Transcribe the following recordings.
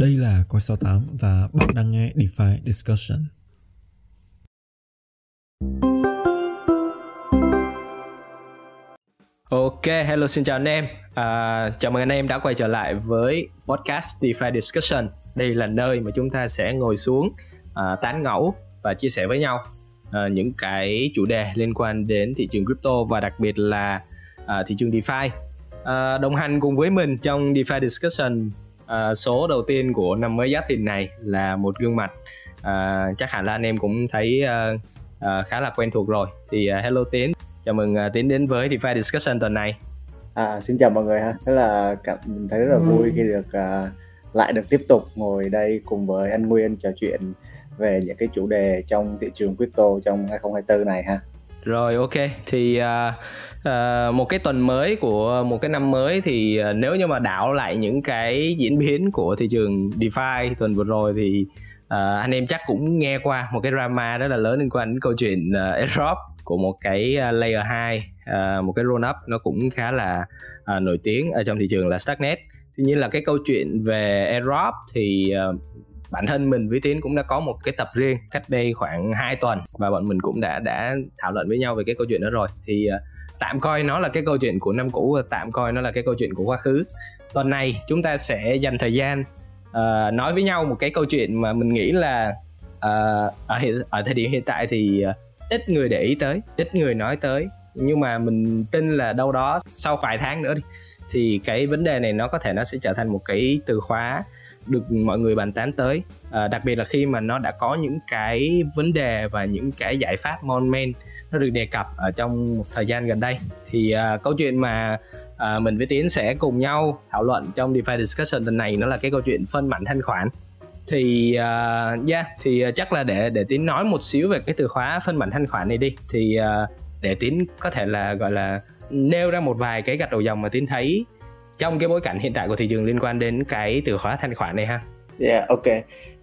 Đây là Coi 68 và bạn đang nghe DeFi Discussion. Ok, hello xin chào anh em. À, chào mừng anh em đã quay trở lại với podcast DeFi Discussion. Đây là nơi mà chúng ta sẽ ngồi xuống à, tán ngẫu và chia sẻ với nhau à, những cái chủ đề liên quan đến thị trường crypto và đặc biệt là à, thị trường DeFi. À, đồng hành cùng với mình trong DeFi Discussion à, số đầu tiên của năm mới Giáp Thìn này là một gương mặt. À, chắc hẳn là anh em cũng thấy à, à, khá là quen thuộc rồi. Thì à, hello Tiến, chào mừng uh, tiến đến với DeFi Discussion tuần này. À, xin chào mọi người ha. Thế là cảm mình thấy rất là vui khi được uh, lại được tiếp tục ngồi đây cùng với anh Nguyên trò chuyện về những cái chủ đề trong thị trường crypto trong 2024 này ha. Rồi ok. Thì uh, uh, một cái tuần mới của một cái năm mới thì uh, nếu như mà đảo lại những cái diễn biến của thị trường DeFi tuần vừa rồi thì uh, anh em chắc cũng nghe qua một cái drama rất là lớn liên quan đến câu chuyện uh, airdrop của một cái uh, layer 2 uh, một cái roll up nó cũng khá là uh, nổi tiếng ở trong thị trường là Starknet tuy nhiên là cái câu chuyện về airdrop thì uh, bản thân mình với tiến cũng đã có một cái tập riêng cách đây khoảng 2 tuần và bọn mình cũng đã đã thảo luận với nhau về cái câu chuyện đó rồi. Thì uh, tạm coi nó là cái câu chuyện của năm cũ và tạm coi nó là cái câu chuyện của quá khứ. Tuần này chúng ta sẽ dành thời gian uh, nói với nhau một cái câu chuyện mà mình nghĩ là uh, ở hiện ở thời điểm hiện tại thì uh, ít người để ý tới ít người nói tới. Nhưng mà mình tin là đâu đó sau vài tháng nữa đi thì cái vấn đề này nó có thể nó sẽ trở thành một cái từ khóa được mọi người bàn tán tới. À, đặc biệt là khi mà nó đã có những cái vấn đề và những cái giải pháp mon men nó được đề cập ở trong một thời gian gần đây. Thì à, câu chuyện mà à, mình với tiến sẽ cùng nhau thảo luận trong DeFi discussion tuần này nó là cái câu chuyện phân mảnh thanh khoản. Thì uh, yeah thì uh, chắc là để để tiến nói một xíu về cái từ khóa phân mảnh thanh khoản này đi. Thì uh, để tiến có thể là gọi là nêu ra một vài cái gạch đầu dòng mà tiến thấy trong cái bối cảnh hiện tại của thị trường liên quan đến cái từ khóa thanh khoản này ha. Yeah, ok.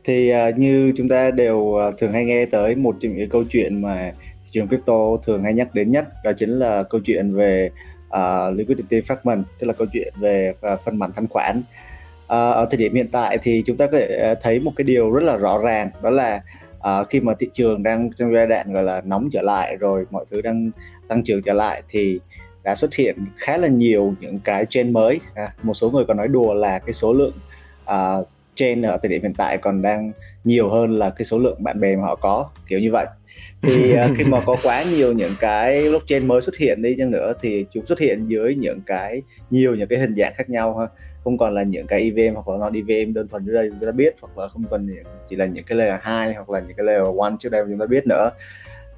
Thì uh, như chúng ta đều uh, thường hay nghe tới một trong những câu chuyện mà thị trường crypto thường hay nhắc đến nhất đó chính là câu chuyện về uh, liquidity fragment, tức là câu chuyện về uh, phân mảnh thanh khoản uh, ở thời điểm hiện tại thì chúng ta có thể thấy một cái điều rất là rõ ràng đó là uh, khi mà thị trường đang trong giai đoạn gọi là nóng trở lại rồi mọi thứ đang tăng trưởng trở lại thì đã xuất hiện khá là nhiều những cái chain mới. À, một số người còn nói đùa là cái số lượng uh, chain ở thời điểm hiện tại còn đang nhiều hơn là cái số lượng bạn bè mà họ có kiểu như vậy. Thì uh, khi mà có quá nhiều những cái blockchain mới xuất hiện đi chăng nữa thì chúng xuất hiện dưới những cái nhiều những cái hình dạng khác nhau ha. Không còn là những cái EVM hoặc là non EVM đơn thuần như đây chúng ta biết hoặc là không còn chỉ là những cái layer 2 hoặc là những cái layer 1 trước đây chúng ta biết nữa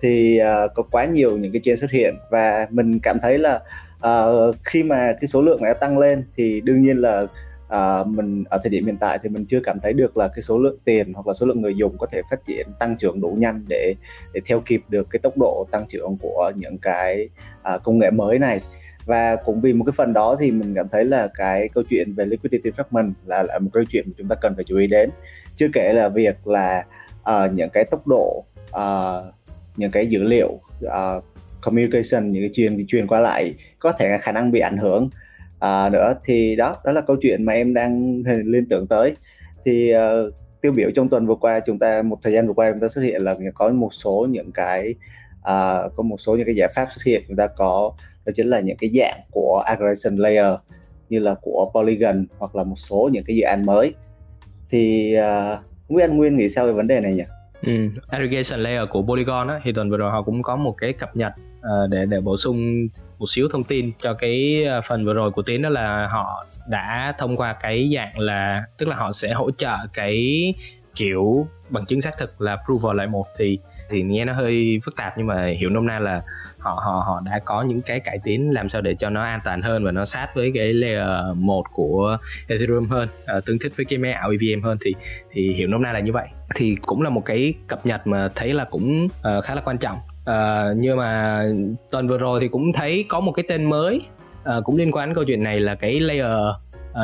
thì uh, có quá nhiều những cái chain xuất hiện và mình cảm thấy là uh, khi mà cái số lượng này tăng lên thì đương nhiên là uh, mình ở thời điểm hiện tại thì mình chưa cảm thấy được là cái số lượng tiền hoặc là số lượng người dùng có thể phát triển tăng trưởng đủ nhanh để để theo kịp được cái tốc độ tăng trưởng của những cái uh, công nghệ mới này. Và cũng vì một cái phần đó thì mình cảm thấy là cái câu chuyện về liquidity fragment là, là một câu chuyện mà chúng ta cần phải chú ý đến. Chưa kể là việc là uh, những cái tốc độ uh, những cái dữ liệu uh, communication những cái truyền truyền qua lại có thể khả năng bị ảnh hưởng. Uh, nữa thì đó đó là câu chuyện mà em đang liên tưởng tới. Thì uh, tiêu biểu trong tuần vừa qua chúng ta một thời gian vừa qua chúng ta xuất hiện là có một số những cái uh, có một số những cái giải pháp xuất hiện. Chúng ta có đó chính là những cái dạng của aggregation layer như là của Polygon hoặc là một số những cái dự án mới. Thì uh, không biết anh Nguyên nghĩ sao về vấn đề này nhỉ? Ừ, aggregation layer của Polygon á, thì tuần vừa rồi họ cũng có một cái cập nhật uh, để để bổ sung một xíu thông tin cho cái ờ, phần vừa rồi của tiến đó là họ đã thông qua cái dạng là tức là họ sẽ hỗ trợ cái kiểu bằng chứng xác thực là proof of lại một. Thì thì nghe nó hơi phức tạp nhưng mà hiểu nôm na là họ họ họ đã có những cái cải tiến làm sao để cho nó an toàn hơn và nó sát với cái layer 1 của Ethereum hơn uh, tương thích với cái máy ảo EVM hơn. Thì thì hiểu nôm na là như vậy. Thì cũng là một cái cập nhật mà thấy là cũng uh, khá là quan trọng. Uh, nhưng mà tuần vừa rồi thì cũng thấy có một cái tên mới uh, cũng liên quan đến câu chuyện này là cái layer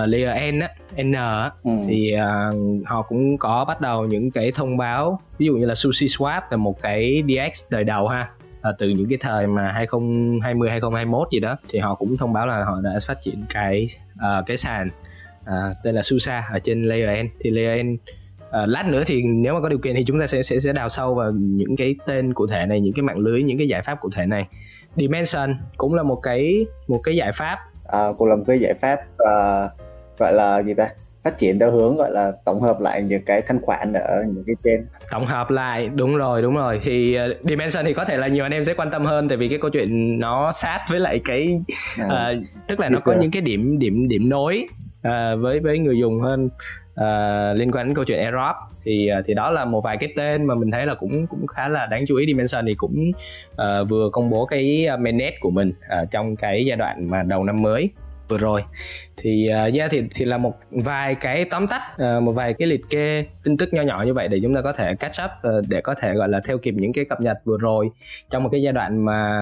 uh, layer N á, N á, ừ. thì uh, họ cũng có bắt đầu những cái thông báo ví dụ như là Sushi Swap là một cái DX đời đầu ha. Uh, từ những cái thời mà 2020 2021 gì đó thì họ cũng thông báo là họ đã phát triển cái uh, cái sàn à, tên là Susa ở trên layer N. Thì layer N à, lát nữa thì nếu mà có điều kiện thì chúng ta sẽ sẽ sẽ đào sâu vào những cái tên cụ thể này những cái mạng lưới những cái giải pháp cụ thể này. Dimension cũng là một cái một cái giải pháp à, cũng là một cái giải pháp uh, gọi là gì ta? Phát triển theo hướng gọi là tổng hợp lại những cái thanh khoản ở những cái trên. Tổng hợp lại đúng rồi đúng rồi. Thì uh, dimension thì có thể là nhiều anh em sẽ quan tâm hơn tại vì cái câu chuyện nó sát với lại cái à, uh, tức là nó có những cái điểm điểm điểm nối uh, với với người dùng hơn uh, liên quan đến câu chuyện airdrop thì uh, thì đó là một vài cái tên mà mình thấy là cũng cũng khá là đáng chú ý. Dimension thì cũng uh, vừa công bố cái mainnet của mình uh, trong cái giai đoạn mà đầu năm mới vừa rồi. Thì uh, yeah, thì thì là một vài cái tóm tắt uh, một vài cái liệt kê tin tức nho nhỏ như vậy để chúng ta có thể catch up uh, để có thể gọi là theo kịp những cái cập nhật vừa rồi. Trong một cái giai đoạn mà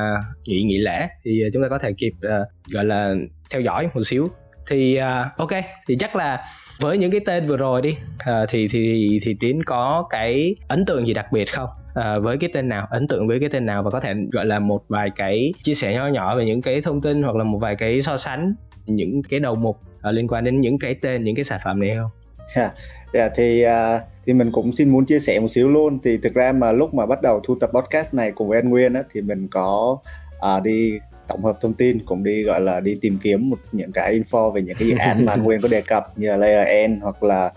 nghỉ nghỉ lễ thì chúng ta có thể kịp uh, gọi là theo dõi một xíu thì uh, ok thì chắc là với những cái tên vừa rồi đi uh, thì thì thì tiến có cái ấn tượng gì đặc biệt không à, với cái tên nào ấn tượng với cái tên nào và có thể gọi là một vài cái chia sẻ nhỏ nhỏ về những cái thông tin hoặc là một vài cái so sánh những cái đầu mục uh, liên quan đến những cái tên những cái sản phẩm này không? Yeah. Yeah, thì uh, thì mình cũng xin muốn chia sẻ một xíu luôn thì thực ra mà lúc mà bắt đầu thu tập podcast này cùng với anh Nguyên á, thì mình có uh, đi tổng hợp thông tin cũng đi gọi là đi tìm kiếm một những cái info về những cái dự án mà anh Nguyên có đề cập như là Layer N hoặc là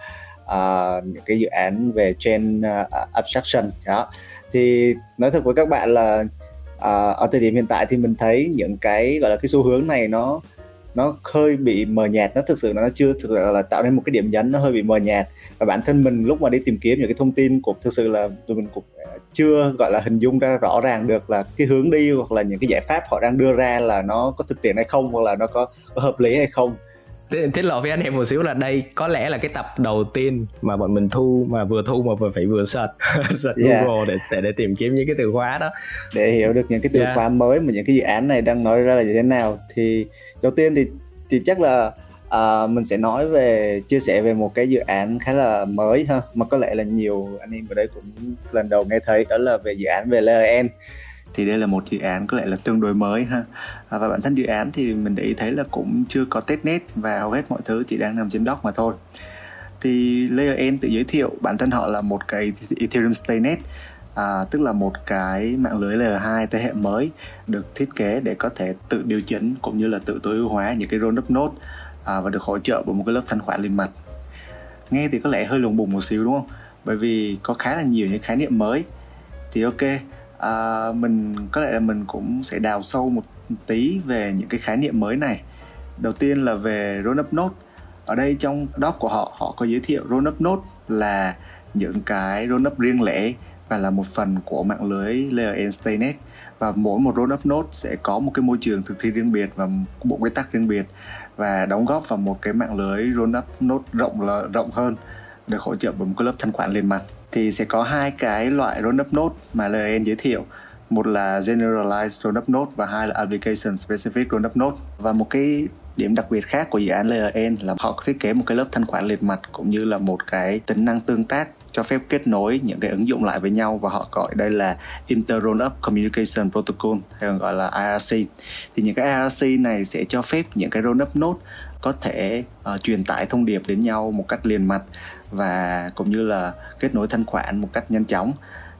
uh, những cái dự án về chain uh, abstraction đó. Thì nói thật với các bạn là uh, ở thời điểm hiện tại thì mình thấy những cái gọi là cái xu hướng này nó nó hơi bị mờ nhạt nó thực sự nó chưa thực sự là tạo nên một cái điểm nhấn nó hơi bị mờ nhạt. Và bản thân mình lúc mà đi tìm kiếm những cái thông tin cũng thực sự là tụi mình cũng chưa gọi là hình dung ra rõ ràng được là cái hướng đi hoặc là những cái giải pháp họ đang đưa ra là nó có thực tiễn hay không hoặc là nó có, có hợp lý hay không tiết lộ với anh em một xíu là đây có lẽ là cái tập đầu tiên mà bọn mình thu mà vừa thu mà vừa phải vừa search search yeah. Google để, để để tìm kiếm những cái từ khóa đó để hiểu được những cái từ yeah. khóa mới mà những cái dự án này đang nói ra là như thế nào thì đầu tiên thì thì chắc là à, mình sẽ nói về chia sẻ về một cái dự án khá là mới ha mà có lẽ là nhiều anh em ở đây cũng lần đầu nghe thấy đó là về dự án về LN thì đây là một dự án có lẽ là tương đối mới ha. À, và bản thân dự án thì mình để ý thấy là cũng chưa có testnet và hầu hết mọi thứ chỉ đang nằm trên doc mà thôi. Thì Layer N tự giới thiệu bản thân họ là một cái Ethereum Staynet à, tức là một cái mạng lưới layer 2 thế hệ mới được thiết kế để có thể tự điều chỉnh cũng như là tự tối ưu hóa những cái rollup node à, và được hỗ trợ bởi một cái lớp thanh khoản liền mạch. Nghe thì có lẽ hơi lùng bùng một xíu đúng không? Bởi vì có khá là nhiều những khái niệm mới. Thì ok à, mình có lẽ là mình cũng sẽ đào sâu một tí về những cái khái niệm mới này. Đầu tiên là về roll up node. Ở đây trong doc của họ họ có giới thiệu roll up node là những cái roll up riêng lẻ và là một phần của mạng lưới layer n staynet và mỗi một roll up node sẽ có một cái môi trường thực thi riêng biệt và một bộ quy tắc riêng biệt và đóng góp vào một cái mạng lưới roll up node rộng là, rộng hơn, được hỗ trợ bởi một cái lớp thanh khoản liền mặt thì sẽ có hai cái loại roll up node mà LN giới thiệu. Một là generalized roll up node và hai là application specific roll up node. Và một cái điểm đặc biệt khác của dự án Layer là họ thiết kế một cái lớp thanh khoản liệt mặt cũng như là một cái tính năng tương tác cho phép kết nối những cái ứng dụng lại với nhau và họ gọi đây là Inter Roll Up Communication Protocol hay còn gọi là IRC thì những cái IRC này sẽ cho phép những cái roll up node có thể uh, truyền tải thông điệp đến nhau một cách liền mạch và cũng như là kết nối thanh khoản một cách nhanh chóng.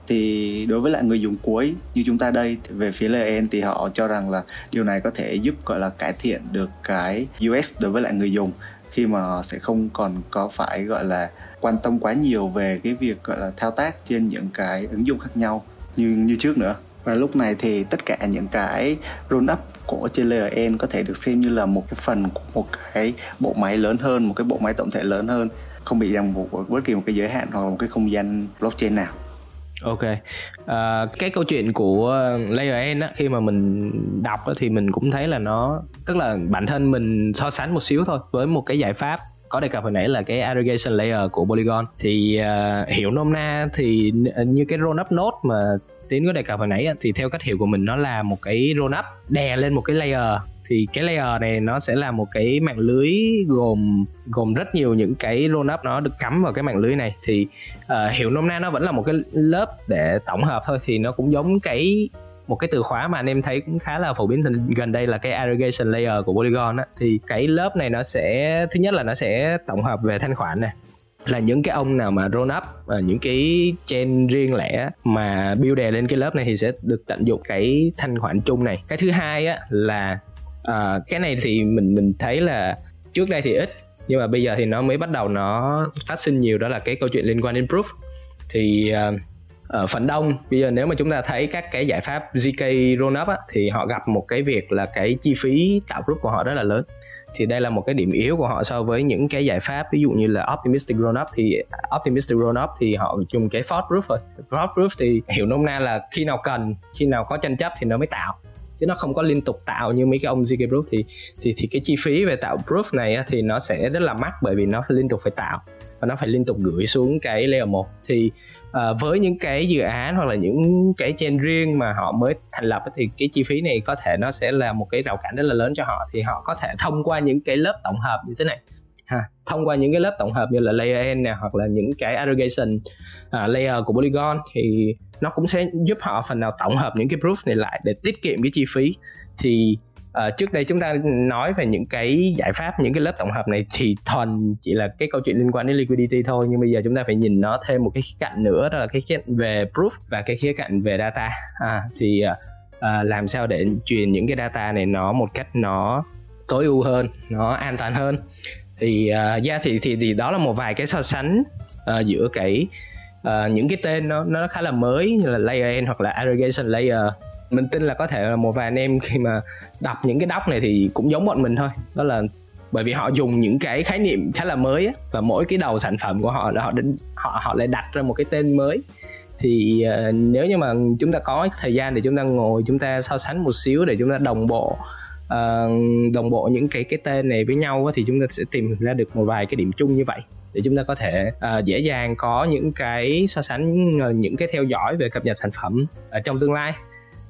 Thì đối với lại người dùng cuối như chúng ta đây về phía LN thì họ cho rằng là điều này có thể giúp gọi là cải thiện được cái UX đối với lại người dùng khi mà sẽ không còn có phải, gọi là, quan tâm quá nhiều về cái việc, gọi là, thao tác trên những cái ứng dụng khác nhau như như trước nữa. Và lúc này thì tất cả những cái roll up của trên layer N có thể được xem như là một cái phần của một cái bộ máy lớn hơn, một cái bộ máy tổng thể lớn hơn, không bị ràng buộc bởi bất kỳ một cái giới hạn hoặc là một cái không gian blockchain nào. Ok, à, cái câu chuyện của ờ, Layer N á, khi mà mình đọc á, thì mình cũng thấy là nó tức là bản thân mình so sánh một xíu thôi với một cái giải pháp. Có đề cập hồi nãy là cái aggregation layer của Polygon. Thì uh, hiểu nôm na thì ờ, như cái roll up node mà tiến có đề cập hồi nãy thì theo cách hiểu của mình nó là một cái roll up đè lên một cái layer thì cái layer này nó sẽ là một cái mạng lưới gồm gồm rất nhiều những cái roll up nó được cắm vào cái mạng lưới này. Thì ờ, uh, hiểu nôm na nó vẫn là một cái lớp để tổng hợp thôi thì nó cũng giống cái một cái từ khóa mà anh em thấy cũng khá là phổ biến gần đây là cái aggregation layer của Polygon á. Thì cái lớp này nó sẽ thứ nhất là nó sẽ tổng hợp về thanh khoản này là những cái ông nào mà roll up à, những cái chain riêng lẻ mà build đề lên cái lớp này thì sẽ được tận dụng cái thanh khoản chung này. Cái thứ hai á là à, cái này thì mình mình thấy là trước đây thì ít nhưng mà bây giờ thì nó mới bắt đầu nó phát sinh nhiều đó là cái câu chuyện liên quan đến proof. Thì uh, ở phần đông bây giờ nếu mà chúng ta thấy các cái giải pháp zk rollup á, thì họ gặp một cái việc là cái chi phí tạo proof của họ rất là lớn. Thì đây là một cái điểm yếu của họ so với những cái giải pháp ví dụ như là optimistic rollup thì optimistic rollup thì họ dùng cái force proof rồi force proof thì hiểu nôm na là khi nào cần khi nào có tranh chấp thì nó mới tạo chứ nó không có liên tục tạo như mấy cái ông zk proof thì thì thì cái chi phí về tạo proof này á, thì nó sẽ rất là mắc bởi vì nó liên tục phải tạo và nó phải liên tục gửi xuống cái layer 1 thì uh, với những cái dự án hoặc là những cái chain riêng mà họ mới thành lập thì cái chi phí này có thể nó sẽ là một cái rào cản rất là lớn cho họ. Thì họ có thể thông qua những cái lớp tổng hợp như thế này. Ha thông qua những cái lớp tổng hợp như là layer n nè hoặc là những cái aggregation uh, layer của Polygon thì nó cũng sẽ giúp họ phần nào tổng hợp những cái proof này lại để tiết kiệm cái chi phí. Thì uh, trước đây chúng ta nói về những cái giải pháp những cái lớp tổng hợp này thì thuần chỉ là cái câu chuyện liên quan đến liquidity thôi nhưng bây giờ chúng ta phải nhìn nó thêm một cái khía cạnh nữa đó là cái khía cạnh về proof và cái khía cạnh về data. À, thì uh, làm sao để truyền những cái data này nó một cách nó tối ưu hơn nó an toàn hơn. Thì uh, yeah, thì thì thì đó là một vài cái so sánh uh, giữa cái uh, những cái tên nó nó khá là mới như là layer n hoặc là aggregation layer. Mình tin là có thể là một vài anh em khi mà đọc những cái doc này thì cũng giống bọn mình thôi. Đó là bởi vì họ dùng những cái khái niệm khá là mới á, và mỗi cái đầu sản phẩm của họ là họ định họ họ lại đặt ra một cái tên mới. Thì uh, nếu như mà chúng ta có thời gian để chúng ta ngồi chúng ta so sánh một xíu để chúng ta đồng bộ uh, đồng bộ những cái cái tên này với nhau á, thì chúng ta sẽ tìm ra được một vài cái điểm chung như vậy để chúng ta có thể uh, dễ dàng có những cái so sánh ờ, những cái theo dõi về cập nhật sản phẩm ở trong tương lai.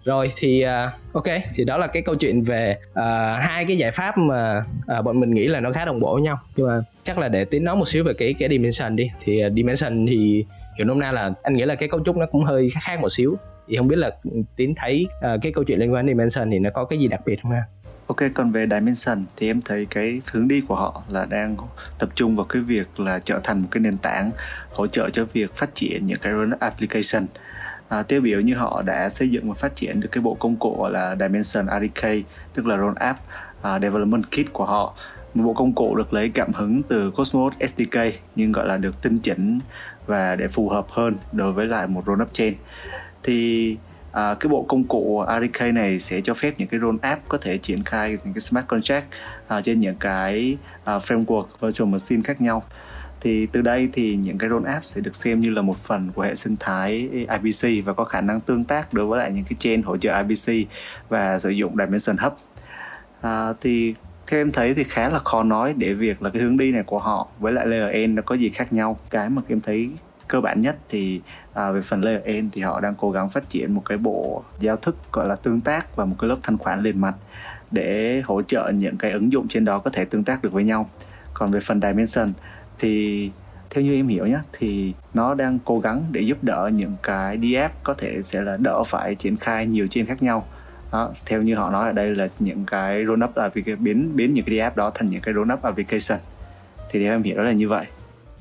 Rồi thì uh, ok thì đó là cái câu chuyện về uh, hai cái giải pháp mà uh, bọn mình nghĩ là nó khá đồng bộ với nhau. Nhưng mà chắc là để tiến nói một xíu về cái cái dimension đi. Thì uh, dimension thì hiểu nôm na là anh nghĩ là cái cấu trúc nó cũng hơi khác một xíu. Thì không biết là tiến thấy uh, cái câu chuyện liên quan đến dimension thì nó có cái gì đặc biệt không ha? Ok, còn về Dimension thì em thấy cái hướng đi của họ là đang tập trung vào cái việc là trở thành một cái nền tảng hỗ trợ cho việc phát triển những cái run application. À, tiêu biểu như họ đã xây dựng và phát triển được cái bộ công cụ gọi là Dimension RDK tức là Roll App uh, Development Kit của họ. Một bộ công cụ được lấy cảm hứng từ Cosmos SDK nhưng gọi là được tinh chỉnh và để phù hợp hơn đối với lại một roll chain. Thì à, cái bộ công cụ RDK này sẽ cho phép những cái roll app có thể triển khai những cái smart contract à, trên những cái à, framework virtual machine khác nhau. Thì từ đây thì những cái roll app sẽ được xem như là một phần của hệ sinh thái IBC và có khả năng tương tác đối với lại những cái chain hỗ trợ IBC và sử dụng Dimension Hub. À, thì theo em thấy thì khá là khó nói để việc là cái hướng đi này của họ với lại layer N nó có gì khác nhau. Cái mà em thấy cơ bản nhất thì à, về phần layer N thì họ đang cố gắng phát triển một cái bộ giao thức gọi là tương tác và một cái lớp thanh khoản liền mạch để hỗ trợ những cái ứng dụng trên đó có thể tương tác được với nhau. Còn về phần dimension thì theo như em hiểu nhé thì nó đang cố gắng để giúp đỡ những cái DF có thể sẽ là đỡ phải triển khai nhiều trên khác nhau. Đó, theo như họ nói ở đây là những cái roll up application biến biến những cái DF đó thành những cái roll up application. Thì theo em hiểu đó là như vậy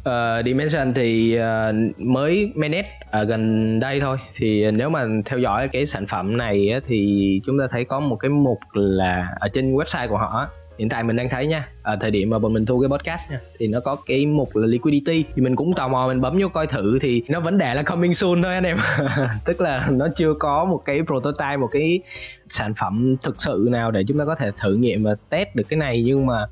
uh, Dimension thì uh, mới manage ở gần đây thôi. Thì nếu mà theo dõi cái sản phẩm này á, thì chúng ta thấy có một cái mục là ở trên website của họ hiện tại mình đang thấy nha ở thời điểm mà bọn mình thu cái podcast nha thì nó có cái mục là liquidity. Thì mình cũng tò mò mình bấm vô coi thử thì nó vẫn để là coming soon thôi anh em. Tức là nó chưa có một cái prototype một cái sản phẩm thực sự nào để chúng ta có thể thử nghiệm và test được cái này. Nhưng mà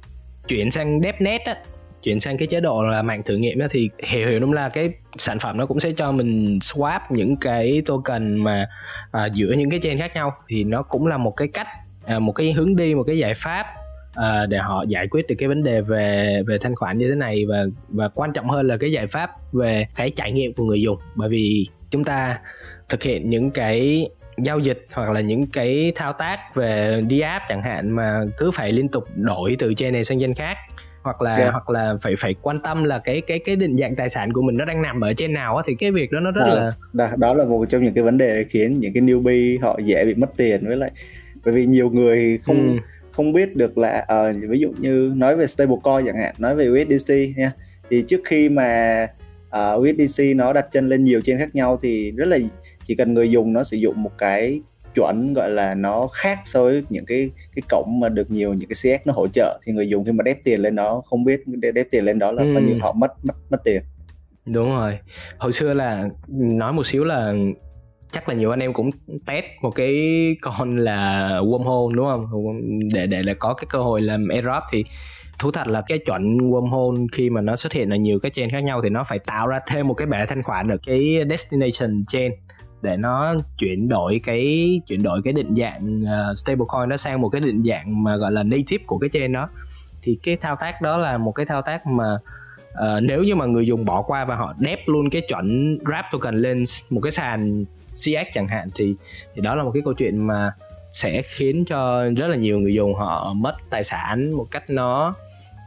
chuyển sang devnet á chuyển sang cái chế độ là mạng thử nghiệm đó thì hiểu hiểu đúng là cái sản phẩm nó cũng sẽ cho mình swap những cái token mà à, giữa những cái chain khác nhau. Thì nó cũng là một cái cách à, một cái hướng đi một cái giải pháp à, để họ giải quyết được cái vấn đề về về thanh khoản như thế này. Và và quan trọng hơn là cái giải pháp về cái trải nghiệm của người dùng. Bởi vì chúng ta thực hiện những cái giao dịch hoặc là những cái thao tác về đi app chẳng hạn mà cứ phải liên tục đổi từ chain này sang chain khác hoặc là yeah. hoặc là phải phải quan tâm là cái cái cái định dạng tài sản của mình nó đang nằm ở trên nào á thì cái việc đó nó rất đó, là đó, đó là một trong những cái vấn đề khiến những cái newbie họ dễ bị mất tiền với lại bởi vì nhiều người không ừ. không biết được là uh, ví dụ như nói về stablecoin chẳng hạn nói về USDC nha thì trước khi mà uh, USDC nó đặt chân lên nhiều trên khác nhau thì rất là chỉ cần người dùng nó sử dụng một cái chuẩn gọi là nó khác so với những cái cái cổng mà được nhiều những cái CX nó hỗ trợ. Thì người dùng khi mà đép tiền lên đó không biết đép tiền lên đó là ừ. bao nhiêu họ mất mất mất tiền. Đúng rồi. Hồi xưa là nói một xíu là chắc là nhiều anh em cũng test một cái con là wormhole đúng không? Để để để có cái cơ hội làm airdrop thì thú thật là cái chuẩn wormhole khi mà nó xuất hiện ở nhiều cái chain khác nhau thì nó phải tạo ra thêm một cái bể thanh khoản ở cái destination chain để nó chuyển đổi cái chuyển đổi cái định dạng uh, stablecoin nó sang một cái định dạng mà gọi là native của cái chain đó. Thì cái thao tác đó là một cái thao tác mà uh, nếu như mà người dùng bỏ qua và họ đép luôn cái chuẩn wrap token lên một cái sàn CX chẳng hạn thì thì đó là một cái câu chuyện mà sẽ khiến cho rất là nhiều người dùng họ mất tài sản một cách nó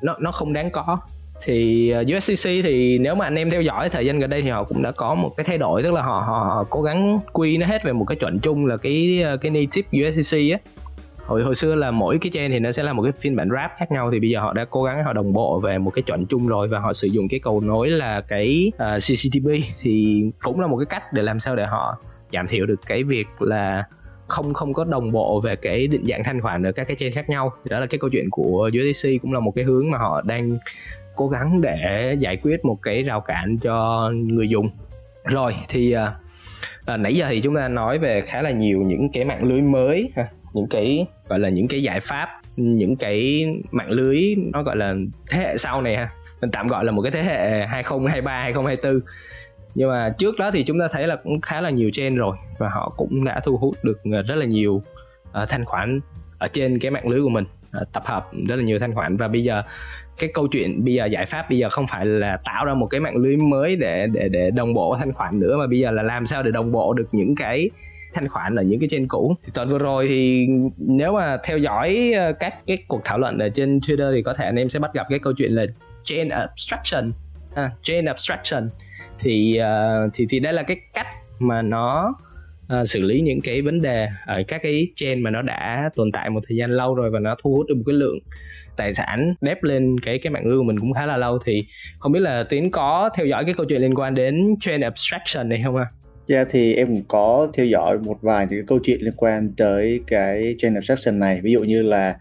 nó nó không đáng có thì ờ, USCC thì nếu mà anh em theo dõi thời gian gần đây thì họ cũng đã có một cái thay đổi tức là họ họ, họ cố gắng quy nó hết về một cái chuẩn chung là cái ờ, cái native USCC á. Hồi hồi xưa là mỗi cái chain thì nó sẽ là một cái phiên bản wrap khác nhau thì bây giờ họ đã cố gắng họ đồng bộ về một cái chuẩn chung rồi và họ sử dụng cái cầu nối là cái ờ, uh, CCTP thì cũng là một cái cách để làm sao để họ giảm thiểu được cái việc là không không có đồng bộ về cái định dạng thanh khoản ở các cái chain khác nhau. Đó là cái câu chuyện của USDC cũng là một cái hướng mà họ đang cố gắng để giải quyết một cái rào cản cho người dùng. Rồi thì à, à, nãy giờ thì chúng ta nói về khá là nhiều những cái mạng lưới mới ha những cái gọi là những cái giải pháp những cái mạng lưới nó gọi là thế hệ sau này ha. Mình tạm gọi là một cái thế hệ 2023 2024 nhưng mà trước đó thì chúng ta thấy là cũng khá là nhiều trên rồi và họ cũng đã thu hút được à, rất là nhiều uh, thanh khoản ở trên cái mạng lưới của mình uh, tập hợp rất là nhiều thanh khoản. Và bây giờ cái câu chuyện bây giờ giải pháp bây giờ không phải là tạo ra một cái mạng lưới mới để để để đồng bộ thanh khoản nữa mà bây giờ là làm sao để đồng bộ được những cái thanh khoản ở những cái trên cũ. Thì tuần vừa rồi thì nếu mà theo dõi ờ, các cái cuộc thảo luận ở trên Twitter thì có thể anh em sẽ bắt gặp cái câu chuyện là chain abstraction. À, chain abstraction. Thì uh, thì thì đây là cái cách mà nó uh, xử lý những cái vấn đề ở các cái chain mà nó đã tồn tại một thời gian lâu rồi và nó thu hút được một cái lượng tài sản đép lên cái cái mạng lưới của mình cũng khá là lâu. Thì không biết là tiến có theo dõi cái câu chuyện liên quan đến chain abstraction này không ạ? Dạ yeah, thì em cũng có theo dõi một vài những cái câu chuyện liên quan tới cái chain abstraction này. Ví dụ như là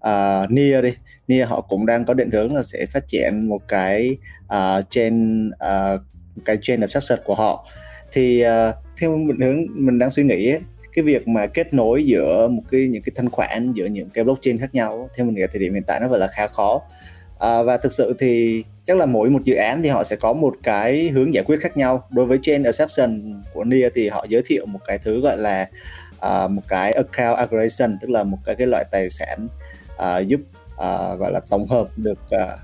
à, uh, Nia đi. Nia họ cũng đang có định hướng là sẽ phát triển một cái uh, chain uh, cái chain abstraction của họ. Thì uh, theo định hướng mình đang suy nghĩ ấy, cái việc mà kết nối giữa một cái những cái thanh khoản giữa những cái blockchain khác nhau theo mình nghĩ thời điểm hiện tại nó vẫn là khá khó. À, và thực sự thì chắc là mỗi một dự án thì họ sẽ có một cái hướng giải quyết khác nhau. Đối với chain exception của Nia thì họ giới thiệu một cái thứ gọi là uh, một cái account aggregation tức là một cái cái loại tài sản uh, giúp uh, gọi là tổng hợp được uh,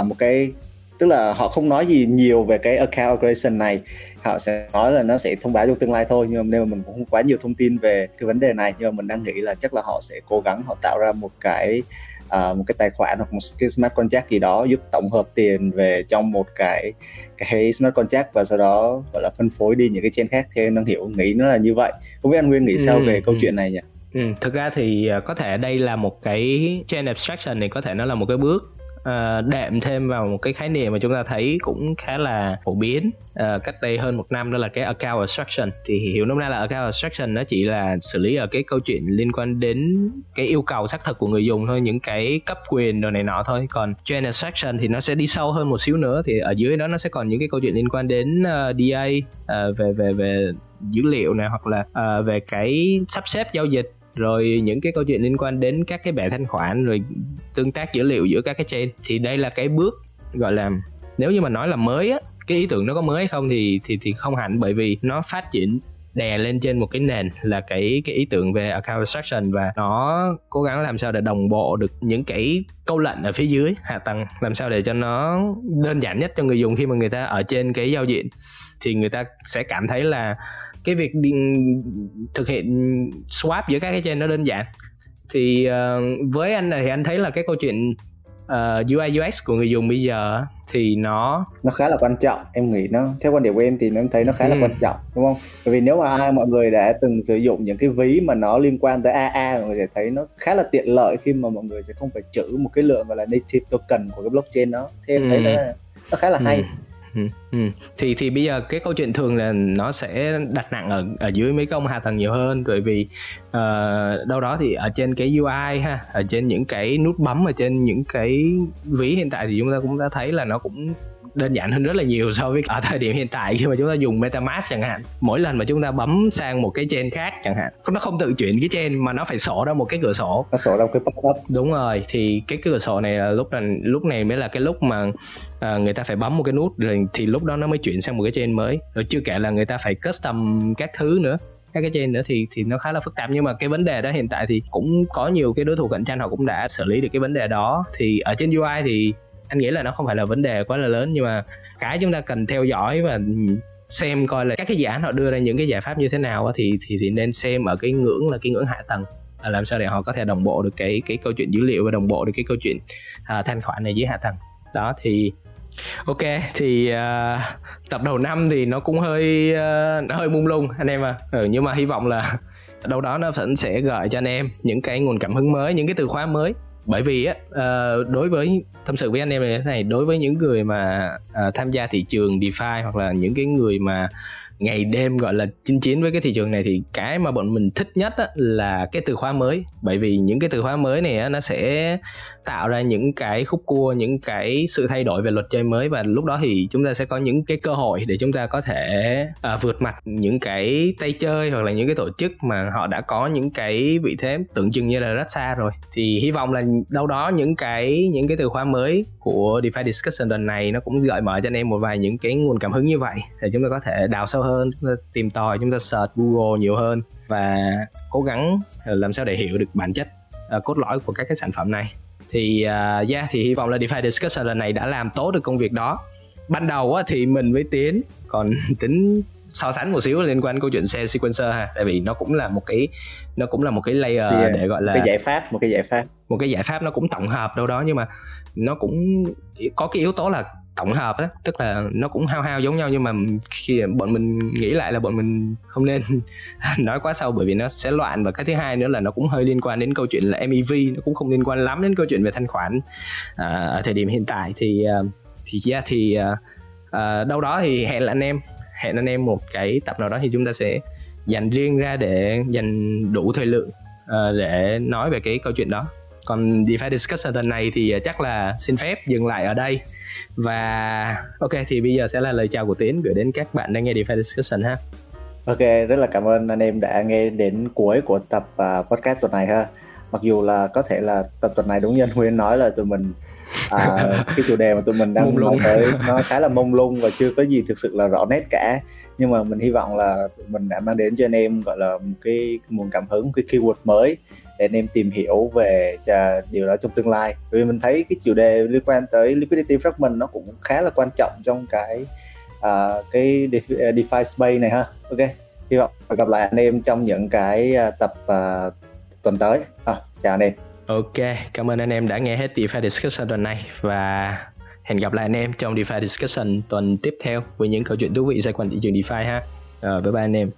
uh, một cái tức là họ không nói gì nhiều về cái account aggregation này họ sẽ nói là nó sẽ thông báo trong tương lai thôi nhưng mà nếu mà mình cũng không quá nhiều thông tin về cái vấn đề này nhưng mà mình đang nghĩ là chắc là họ sẽ cố gắng họ tạo ra một cái uh, một cái tài khoản hoặc một cái smart contract gì đó giúp tổng hợp tiền về trong một cái cái smart contract và sau đó gọi là phân phối đi những cái chain khác theo em đang hiểu nghĩ nó là như vậy không biết anh Nguyên nghĩ sao ừ, về ừ. câu chuyện này nhỉ? Ừ, thực ra thì à, có thể đây là một cái chain abstraction này có thể nó là một cái bước uh, đệm thêm vào một cái khái niệm mà chúng ta thấy cũng khá là phổ biến uh, cách đây hơn một năm đó là cái account abstraction. Thì hiểu nôm na là account abstraction nó chỉ là xử lý ở cái câu chuyện liên quan đến cái yêu cầu xác thực của người dùng thôi những cái cấp quyền đồ này nọ thôi. Còn chain abstraction thì nó sẽ đi sâu hơn một xíu nữa thì ở dưới đó nó sẽ còn những cái câu chuyện liên quan đến ờ, uh, DA uh, về về về dữ liệu này hoặc là uh, về cái sắp xếp giao dịch rồi những cái câu chuyện liên quan đến các cái bệ thanh khoản, rồi tương tác dữ liệu giữa các cái chain, thì đây là cái bước, gọi là, nếu như mà nói là mới á, cái ý tưởng nó có mới hay không thì thì thì không hẳn, bởi vì nó phát triển đè lên trên một cái nền là cái cái ý tưởng về account abstraction và nó cố gắng làm sao để đồng bộ được những cái câu lệnh ở phía dưới, hạ tầng, làm sao để cho nó đơn giản nhất cho người dùng khi mà người ta ở trên cái giao diện. Thì người ta sẽ cảm thấy là cái việc đi, thực hiện swap giữa các cái chain nó đơn giản. Thì uh, với anh này thì anh thấy là cái câu chuyện uh, UI UX của người dùng bây giờ thì nó nó khá là quan trọng em nghĩ nó theo quan điểm của em thì em thấy nó khá ừ. là quan trọng đúng không? Bởi vì nếu mà ai mọi người đã từng sử dụng những cái ví mà nó liên quan tới AA mọi người sẽ thấy nó khá là tiện lợi khi mà mọi người sẽ không phải trữ một cái lượng gọi là native token của cái blockchain đó. Thế em ừ. thấy nó, nó khá là hay. Ừ Ừ, ừ. thì thì bây giờ cái câu chuyện thường là nó sẽ đặt nặng ở ở dưới mấy cái ông hạ tầng nhiều hơn bởi vì uh, đâu đó thì ở trên cái UI ha ở trên những cái nút bấm ở trên những cái ví hiện tại thì chúng ta cũng đã thấy là nó cũng đơn giản hơn rất là nhiều so với ở thời điểm hiện tại khi mà chúng ta dùng MetaMask chẳng hạn. Mỗi lần mà chúng ta bấm sang một cái chain khác chẳng hạn nó không tự chuyển cái chain mà nó phải sổ ra một cái cửa sổ. Nó sổ ra cái pop up đúng rồi thì cái cửa sổ này là lúc này lúc này mới là cái lúc mà à, người ta phải bấm một cái nút rồi thì lúc đó nó mới chuyển sang một cái chain mới. Rồi chưa kể là người ta phải custom các thứ nữa các cái chain nữa thì thì nó khá là phức tạp. Nhưng mà cái vấn đề đó hiện tại thì cũng có nhiều cái đối thủ cạnh tranh họ cũng đã xử lý được cái vấn đề đó. Thì ở trên UI thì anh nghĩ là nó không phải là vấn đề quá là lớn nhưng mà cái chúng ta cần theo dõi và xem coi là các cái dự án họ đưa ra những cái giải pháp như thế nào thì thì thì nên xem ở cái ngưỡng là cái ngưỡng hạ tầng. À, làm sao để họ có thể đồng bộ được cái cái câu chuyện dữ liệu và đồng bộ được cái câu chuyện uh, thanh khoản này dưới hạ tầng. Đó thì ok thì uh, tập đầu năm thì nó cũng hơi uh, nó hơi mung lung anh em à ừ, nhưng mà hy vọng là đâu đó nó vẫn sẽ gợi cho anh em những cái nguồn cảm hứng mới những cái từ khóa mới bởi vì á uh, đối với tâm sự với anh em này thế này đối với những người mà uh, tham gia thị trường DeFi hoặc là những cái người mà ngày đêm gọi là chinh chiến với cái thị trường này thì cái mà bọn mình thích nhất á, là cái từ khóa mới. Bởi vì những cái từ khóa mới này á, nó sẽ tạo ra những cái khúc cua những cái sự thay đổi về luật chơi mới. Và lúc đó thì chúng ta sẽ có những cái cơ hội để chúng ta có thể à, vượt mặt những cái tay chơi hoặc là những cái tổ chức mà họ đã có những cái vị thế tưởng chừng như là rất xa rồi. Thì hy vọng là đâu đó những cái những cái từ khóa mới của DeFi Discussion lần này nó cũng gợi mở cho anh em một vài những cái nguồn cảm hứng như vậy để chúng ta có thể đào sâu hơn chúng ta tìm tòi chúng ta search Google nhiều hơn và cố gắng làm sao để hiểu được bản chất uh, cốt lõi của các cái sản phẩm này. Thì uh, yeah thì hy vọng là DeFi Discussion lần này đã làm tốt được công việc đó. Ban đầu á, thì mình với Tiến còn tính so sánh một xíu liên quan đến câu chuyện xe sequencer ha tại vì nó cũng là một cái nó cũng là một cái layer yeah, để gọi là cái giải pháp một cái giải pháp. Một cái giải pháp nó cũng tổng hợp đâu đó nhưng mà nó cũng có cái yếu tố là tổng hợp á tức là nó cũng hao hao giống nhau nhưng mà khi bọn mình nghĩ lại là bọn mình không nên nói quá sâu bởi vì nó sẽ loạn. Và cái thứ hai nữa là nó cũng hơi liên quan đến câu chuyện là MEV nó cũng không liên quan lắm đến câu chuyện về thanh khoản à, ở thời điểm hiện tại. Thì thì thì yeah, thì à, à, đâu đó thì hẹn là anh em hẹn anh em một cái tập nào đó thì chúng ta sẽ dành riêng ra để dành đủ thời lượng uh, để nói về cái câu chuyện đó. Còn DeFi discussion tuần này thì chắc là xin phép dừng lại ở đây và ok thì bây giờ sẽ là lời chào của Tiến gửi đến các bạn đang nghe DeFi discussion ha Ok, rất là cảm ơn anh em đã nghe đến cuối của tập uh, podcast tuần này ha. Mặc dù là có thể là tập tuần này đúng như anh Nguyên nói là tụi mình uh, cái chủ đề mà tụi mình đang nói tới nó khá là mông lung và chưa có gì thực sự là rõ nét cả. Nhưng mà mình hy vọng là tụi mình đã mang đến cho anh em gọi là một cái nguồn cảm hứng, một cái keyword mới để anh em tìm hiểu về à, điều đó trong tương lai. Vì mình thấy cái chủ đề liên quan tới liquidity fragment nó cũng khá là quan trọng trong cái uh, cái DeFi, à, DeFi space này ha. Ok, hy vọng gặp lại anh em trong những cái uh, tập uh, tuần tới à, chào anh em ok cảm ơn anh em đã nghe hết DeFi discussion tuần này và hẹn gặp lại anh em trong DeFi discussion tuần tiếp theo với những câu chuyện thú vị xoay quanh thị trường DeFi ha uh, bye bye anh em